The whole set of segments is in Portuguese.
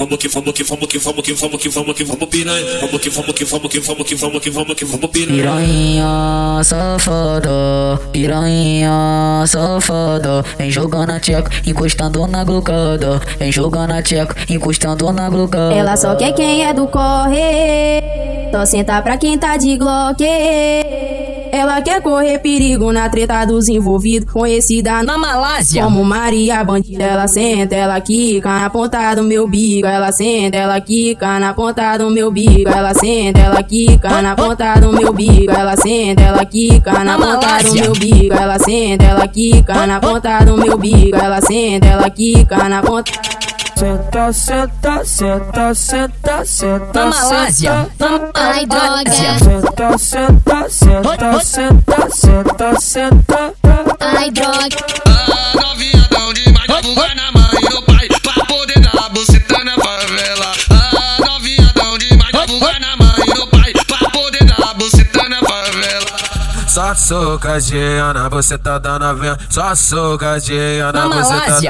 Vamos que vamos que vamos que vamos que vamos que vamos que vamos piranha. Vamos que vamos que vamos que vamos que vamos que vamos que vamos piranha. Piranha safada, piranha safada Vem jogando a tcheca, encostando na glucada Vem jogando a tcheca, encostando na glucada Ela só quer quem é do corre Só senta pra quem tá de glock ela quer correr perigo na treta dos envolvidos, conhecida na Malásia como Maria Bandida. Ela senta, ela quica na ponta do meu bico. Ela senta, ela quica na ponta do meu bico. Ela senta, ela quica na ponta do meu bico. Ela senta, ela quica na ponta do meu bico. Ela senta, ela quica na ponta do meu bico. Ela senta, ela quica na ponta Senta, senta, senta, senta, senta. Na Malásia. Ai, droga. Senta, senta, senta, senta, senta, senta. Ai, droga. Só suca de Ana, você tá dando a venda. Só suca de Ana, você tá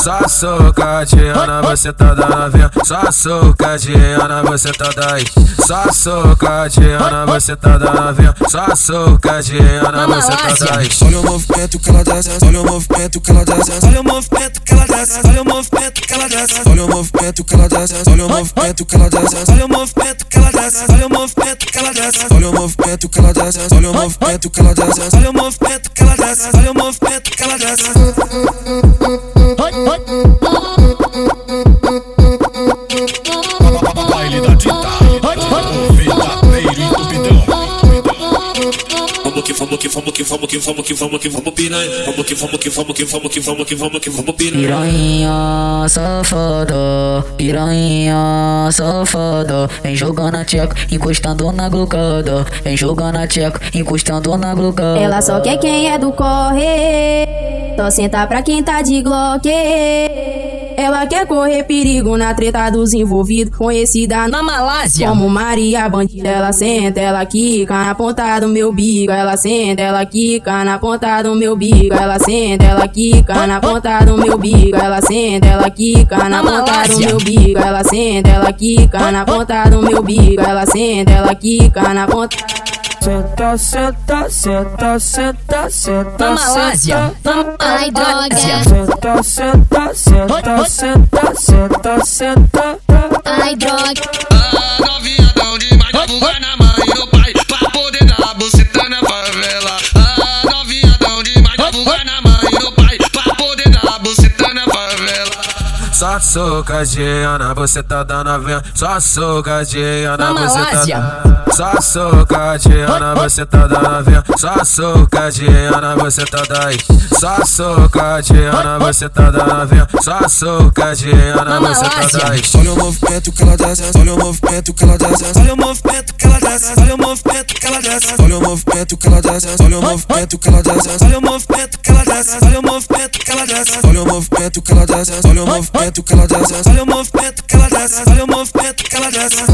Só suca de Ana, você tá dando a venda. Só suca de Ana, você tá daí. Só suca de Ana, você tá dando a venda. Só suca de Ana, você tá daí. Tá olha o movimento que ela desce, olha o movimento que ela desce. Olha o movimento que ela desce, olha o movimento que ela desce. Olha o movimento que ela desce, olha o movimento que ela desce. Olha o movimento que ela desce, olha o movimento que ela desce. Olha o movimento que ela desce, olha o movimento que ela desce, olha o movimento que ela desce, olha o movimento que ela desce. Que vamos que vamos que vamos piranha. Vamos que vamos que vamos que vamos que vamos que vamos que vamos piranha. Piranha safada, piranha safada. Vem jogando a tcheca, encostando na glucada. Vem jogando a tcheca, encostando na glucada. Ela só quer quem é do corre Só senta pra quem tá de glock ela quer correr perigo na treta dos envolvidos, conhecida na Malásia como Maria Bandida. Ela senta, ela quica na ponta do meu bico. Ela senta, ela quica na ponta do meu bico. Ela senta, ela quica na ponta do meu bico. Ela senta, ela quica na ponta do meu bico. Ela senta, ela quica na ponta do meu bico. Ela senta, ela quica na ponta. Senta, senta, senta, senta, senta. Na Malásia. Ai, droga. Senta, senta, senta, senta, senta, senta. Ai, droga. Só socadinha na buceta da novinha, só socadinha na Na buceta Malásia. Só socadinha na buceta da novinha, só socadinha na buceta das. Só socadinha na buceta da novinha, só socadinha na Na buceta Malásia. das. Olha o movimento que ela desce, olha o movimento que ela desce, olha o movimento que ela desce, olha o movimento que ela desce, olha o movimento que ela desce, olha o movimento que ela desce, olha o movimento que ela desce, olha o movimento que ela desce, olha o movimento que ela desce, olha o movimento que ela olha o movimento que ela desce, olha o movimento que ela desce.